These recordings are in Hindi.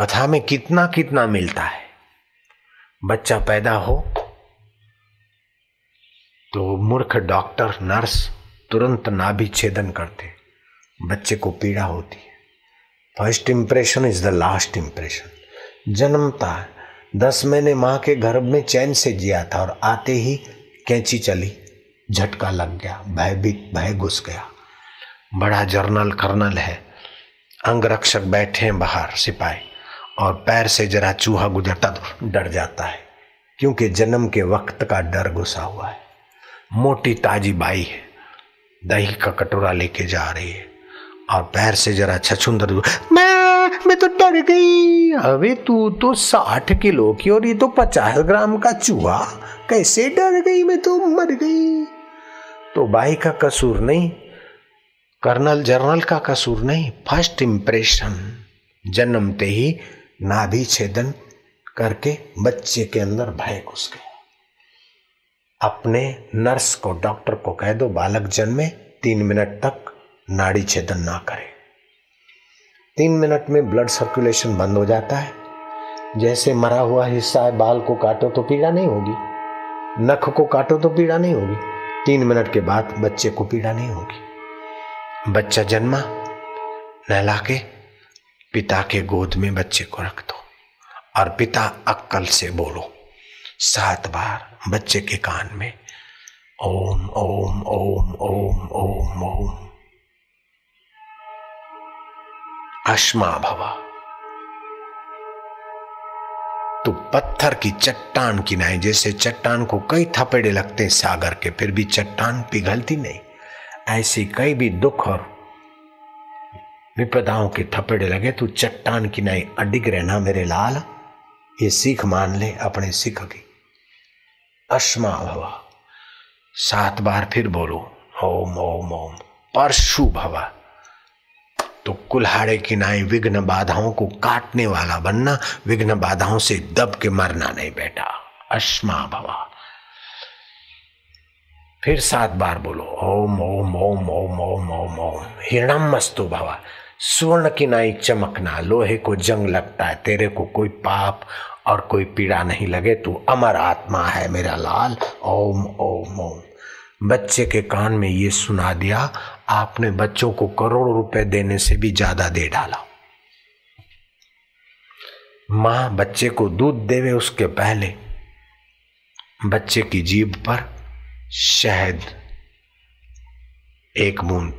कथा में कितना कितना मिलता है। बच्चा पैदा हो तो मूर्ख डॉक्टर, नर्स तुरंत नाभि छेदन करते। बच्चे को पीड़ा होती है। First impression is the last impression जन्मता है दस महीने माँ के गर्भ में चैन से जिया था और आते ही कैंची चली। झटका लग गया, भयभीत, भय घुस गया। बड़ा जर्नल, कर्नल है। अंगरक्षक बैठे हैं बाहर, सिपाही। और पैर से जरा चूहा गुजरता तो डर जाता है, क्योंकि जन्म के वक्त का डर घुसा हुआ है। मोटी ताजी बाई है, दही का कटोरा लेके जा रही है, और पैर से जरा छछुंदर मैं मैं तो डर गई अबे तू तो साठ किलो की और ये तो पचास ग्राम का चूहा, कैसे डर गई मैं तो मर गई। तो बाई का कसूर नहीं, कर्नल जर्नल का कसूर नहीं, फ़र्स्ट इंप्रेशन जन्मते ही नाभि छेदन करके बच्चे के अंदर भय घुस गया अपने नर्स को, डॉक्टर को कह दो, बालक जन्मे, तीन मिनट तक नाड़ी छेदन ना करे। तीन मिनट में ब्लड सर्कुलेशन बंद हो जाता है। जैसे मरा हुआ हिस्सा है, बाल को काटो तो पीड़ा नहीं होगी। नख को काटो तो पीड़ा नहीं होगी। तीन मिनट के बाद बच्चे को पीड़ा नहीं होगी। बच्चा जन्मा, नहला के पिता के गोद में बच्चे को रख दो और पिता अक्कल से बोलो, सात बार बच्चे के कान में, ओम ओम ओम ओम ओम ओम। अश्मा भवा। तो पत्थर की चट्टान की किनाए जैसे चट्टान को कई थपेड़े लगते हैं सागर के, फिर भी चट्टान पिघलती नहीं। ऐसी कई भी दुख और विपदाओं के थपेड़े लगे, तू चट्टान किनाए अडिग रहना मेरे लाल। ये सीख मान ले अपने सिख की। अश्मा भवा। सात बार फिर बोलो, ओम ओम ओम। परशु भवा। तो कुल्हाड़े की नाई विघ्न बाधाओं को काटने वाला बनना, विघ्न बाधाओं से दब के मरना नहीं बेटा। अश्मा भवा। फिर सात बार बोलो, ओम ओम ओम ओम ओम ओम। ओम हिरणम मस्तु भवा। स्वर्ण की नाई चमकना, लोहे को जंग लगता है, तेरे को कोई पाप और कोई पीड़ा नहीं लगे, तू अमर आत्मा है मेरा लाल। ओम ओम ओम। बच्चे के कान में ये सुना दिया, आपने बच्चों को करोड़ों रुपए देने से भी ज़्यादा दे डाला। माँ बच्चे को दूध देवे उसके पहले, बच्चे की जीभ पर शहद, एक बूंद,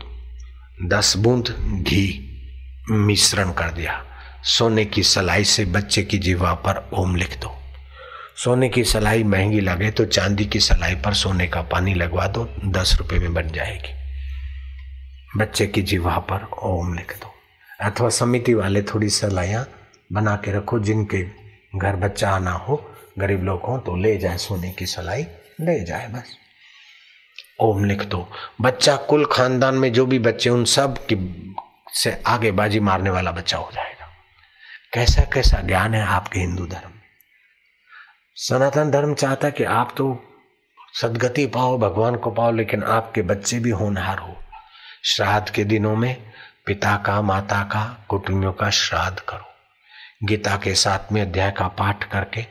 दस बूंद घी। मिश्रण कर दिया। सोने की सलाई से बच्चे की जीवा पर ओम लिख दो। सोने की सलाई महँगी लगे तो चांदी की सलाई पर सोने का पानी लगवा दो, दस रुपए में बन जाएगी। बच्चे की जीवा पर ओम लिख दो। अथवा समिति वाले थोड़ी सलाइयाँ बना के रखो, जिनके घर बच्चा आना हो, गरीब लोग हो तो ले जाए सोने की सलाई, ले जाए बस। ओम लिख दो। बच्चा कुल खानदान में जो भी बच्चे उन सब की से आगे बाजी मारने वाला बच्चा हो जाएगा। कैसा कैसा ज्ञान है आपके हिंदू धर्म सनातन धर्म चाहता कि आप तो सदगति पाओ, भगवान को पाओ, लेकिन आपके बच्चे भी होनहार हो। श्राद्ध के दिनों में पिता का, माता का, कुटुंबियों का श्राद्ध करो। गीता के सातवें अध्याय का पाठ करके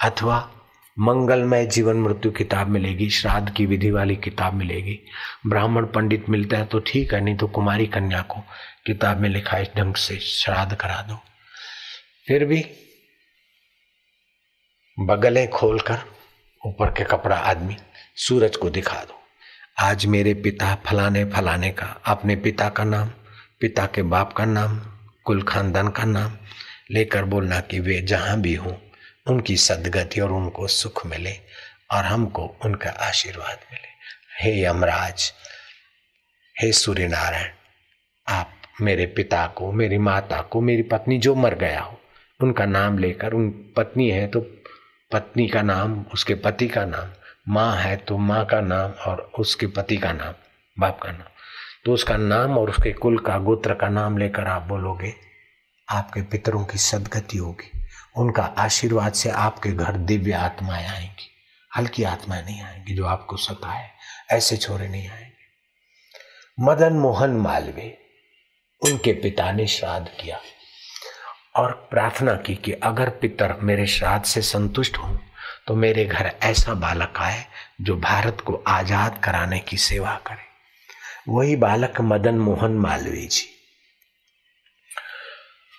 अथवा मंगलमय जीवन मृत्यु किताब मिलेगी, श्राद्ध की विधि वाली किताब मिलेगी। ब्राह्मण पंडित मिलता है तो ठीक है, नहीं तो कुमारी कन्या को किताब में लिखा इस ढंग से श्राद्ध करा दो। फिर भी बगलें खोलकर ऊपर के कपड़ा आदमी सूरज को दिखा दो। आज मेरे पिता फलाने फलाने का, अपने पिता का नाम, पिता के बाप का नाम, कुल खानदान का नाम लेकर बोलना कि वे जहाँ भी हों उनकी सदगति और उनको सुख मिले और हमको उनका आशीर्वाद मिले। हे यमराज, हे सूर्य नारायण आप मेरे पिता को, मेरी माता को, मेरी पत्नी जो मर गया हो, उनका नाम लेकर, उन पत्नी है तो पत्नी का नाम, उसके पति का नाम, माँ है तो माँ का नाम और उसके पति का नाम, बाप का नाम। तो उसका नाम और उसके कुल का गोत्र का नाम लेकर आप बोलोगे, आपके पितरों की सदगति होगी। उनका आशीर्वाद से आपके घर दिव्य आत्माएँ आएँगी। हल्की आत्माएँ नहीं आएँगी जो आपको सताए। ऐसे छोरे नहीं आएँगे। मदन मोहन मालवीय, उनके पिता ने श्राद्ध किया और प्रार्थना की कि अगर पितर मेरे श्राद्ध से संतुष्ट हों तो मेरे घर ऐसा बालक आए जो भारत को आज़ाद कराने की सेवा करे। वही बालक मदन मोहन मालवीय जी।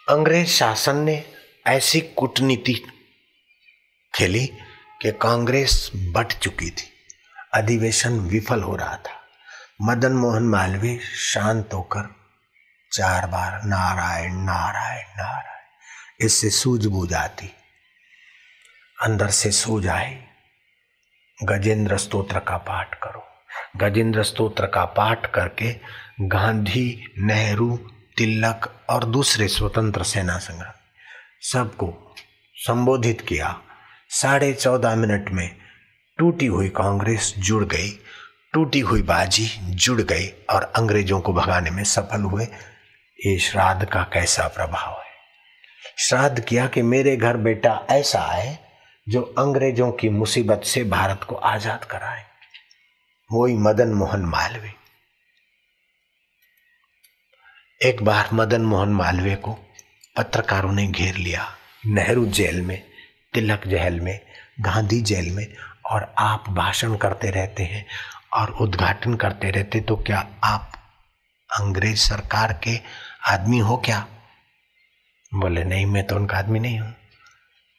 अंग्रेज़ शासन ने ऐसी कूटनीति खेली कि कांग्रेस बट चुकी थी। अधिवेशन विफल हो रहा था। मदन मोहन मालवीय शांत होकर चार बार, नारायण नारायण नारायण, इससे सूझबूझ आती। अंदर से सूझ आई, गजेंद्र स्तोत्र का पाठ करो। गजेंद्र स्तोत्र का पाठ करके गांधी, नेहरू, तिलक और दूसरे स्वतंत्र सेना संग्राम सबको संबोधित किया। साढ़े चौदह मिनट में टूटी हुई कांग्रेस जुड़ गई, टूटी हुई बाजी जुड़ गई और अंग्रेज़ों को भगाने में सफल हुए। ये श्राद्ध का कैसा प्रभाव है? श्राद्ध किया कि मेरे घर बेटा ऐसा आए जो अंग्रेज़ों की मुसीबत से भारत को आज़ाद कराए। वही मदन मोहन मालवीय। एक बार मदन मोहन मालवीय को पत्रकारों ने घेर लिया। नेहरू जेल में, तिलक जेल में, गांधी जेल में, और आप भाषण करते रहते हैं और उद्घाटन करते रहते तो क्या आप अंग्रेज़ सरकार के आदमी हो क्या? बोले, नहीं, मैं तो उनका आदमी नहीं हूँ।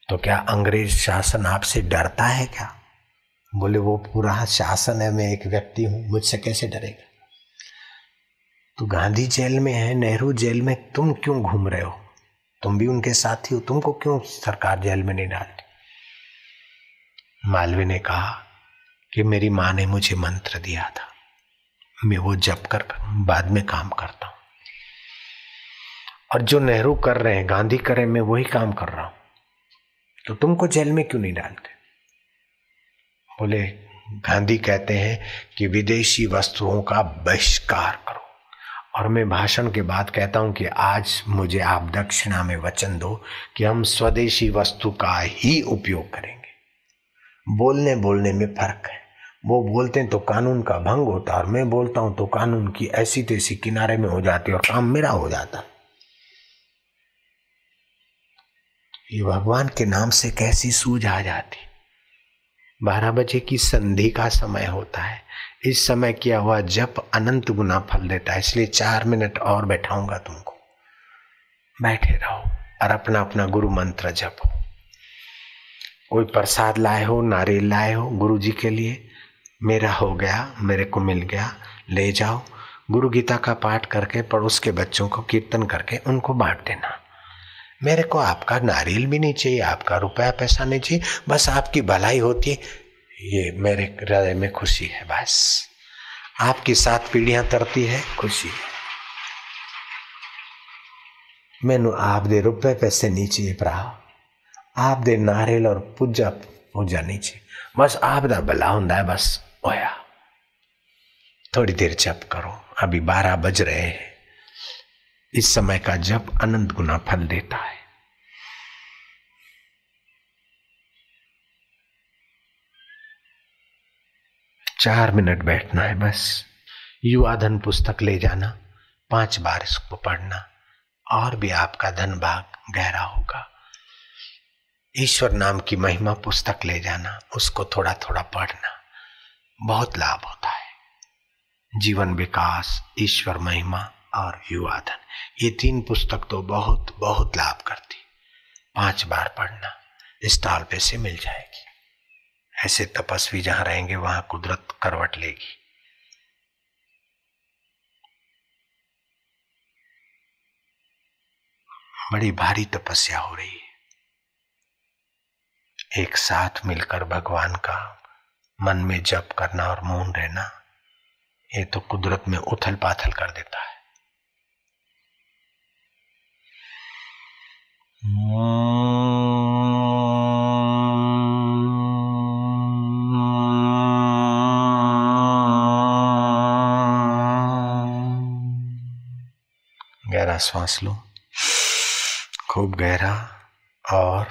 तो क्या अंग्रेज़ शासन आपसे डरता है क्या? बोले, वो पूरा शासन है, मैं एक व्यक्ति हूँ, मुझसे कैसे डरेगा? तो गांधी जेल में है, नेहरू जेल में, तुम क्यों घूम रहे हो? तुम भी उनके साथी हो, तुमको क्यों सरकार जेल में नहीं डालती? मालवीय ने कहा कि मेरी माँ ने मुझे मंत्र दिया था। मैं वो जप कर बाद में काम करता हूँ। और जो नेहरू कर रहे हैं, गांधी कर रहे हैं मैं वही काम कर रहा हूँ। तो तुमको जेल में क्यों नहीं डालते? बोले, गांधी कहते हैं कि विदेशी वस्तुओं का बहिष्कार करो। और मैं भाषण के बाद कहता हूँ कि आज मुझे आप दक्षिणा में वचन दो कि हम स्वदेशी वस्तु का ही उपयोग करेंगे। बोलने बोलने में फ़र्क है। वो बोलते हैं तो कानून का भंग होता है और मैं बोलता हूँ तो कानून की ऐसी तैसी किनारे में हो जाती है और काम मेरा हो जाता ये भगवान के नाम से कैसी सूझ आ जाती? बारह बजे की संधि का समय होता है। इस समय किया हुआ जप अनंत गुना फल देता है, इसलिए चार मिनट और बैठाऊँगा तुमको। बैठे रहो और अपना अपना गुरु मंत्र जपो। कोई प्रसाद लाए हो नारियल लाए हो गुरु जी के लिए, मेरा हो गया, मेरे को मिल गया, ले जाओ। गुरु गीता का पाठ करके, पड़ोस के बच्चों को कीर्तन करके उनको बांट देना। मेरे को आपका नारियल भी नहीं चाहिए, आपका रुपया पैसा नहीं चाहिए, बस आपकी भलाई होती है। ये मेरे हृदय में खुशी है, बस। आपकी सात पीढ़ियाँ तरती है, खुशी। है मैनू आप दे रुपए पैसे नहीं चाहिए भरा आप दे नारियल और पूजा पूजा चाहिए। बस आप दा भला होंगे बस होया थोड़ी देर जप करो। अभी बारह बज रहे हैं। इस समय का जप अनंत गुना फल देता है। चार मिनट बैठना है बस। युवा धन पुस्तक ले जाना, पाँच बार इसको पढ़ना, और भी आपका धन भाग गहरा होगा। ईश्वर नाम की महिमा पुस्तक ले जाना, उसको थोड़ा थोड़ा पढ़ना, बहुत लाभ होता है। जीवन विकास, ईश्वर महिमा और युवा धन, ये तीन पुस्तक तो बहुत बहुत लाभ करती। पाँच बार पढ़ना स्टॉल पे से मिल जाएगी। ऐसे तपस्वी जहाँ रहेंगे, वहाँ कुदरत करवट लेगी। बड़ी भारी तपस्या हो रही है। एक साथ मिलकर भगवान का मन में जप करना और मौन रहना, ये तो कुदरत में उथल पाथल कर देता है। गहरा श्वास लो। खूब गहरा और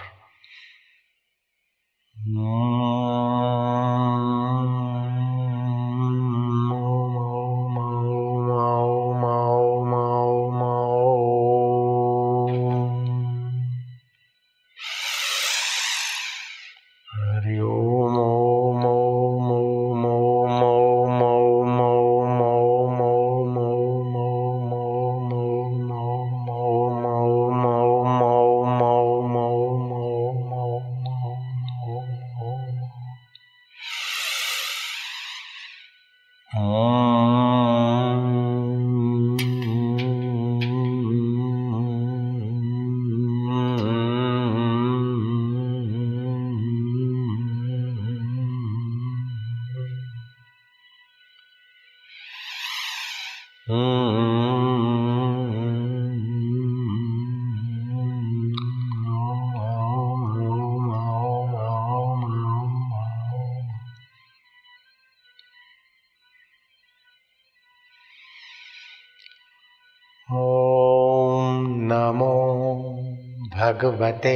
भगवते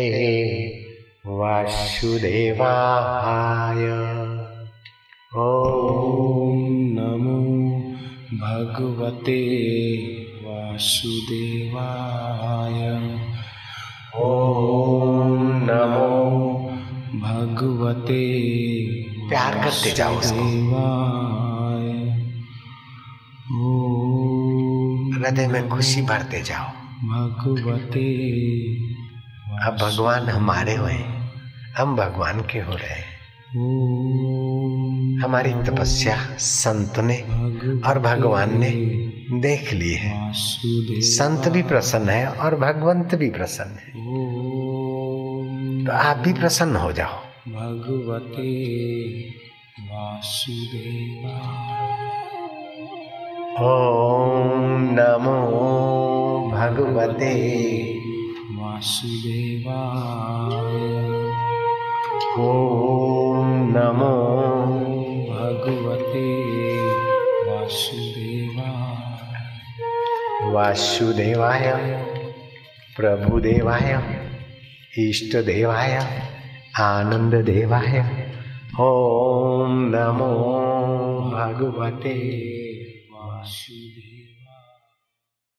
वासुदेवाय। ॐ नमो भगवते वासुदेवाय। ओम नमो भगवते प्यार करते जाओ उसको। हृदय में खुशी भरते जाओ। भगवते अब भगवान हमारे हुए हम भगवान के हो रहे हैं। हमारी तपस्या संत ने और भगवान ने देख ली है। वासुदेव संत भी प्रसन्न है और भगवंत भी प्रसन्न है। तो आप भी प्रसन्न हो जाओ। भगवते वासुदेवाय ओम नमो भगवते वासुदेवाय। ओम नमो भगवते वासुदेवाय। वासुदेवाय प्रभुदेवाय इष्ट देवाय आनंद देवाय ओम नमो भगवते वासुदेवाय।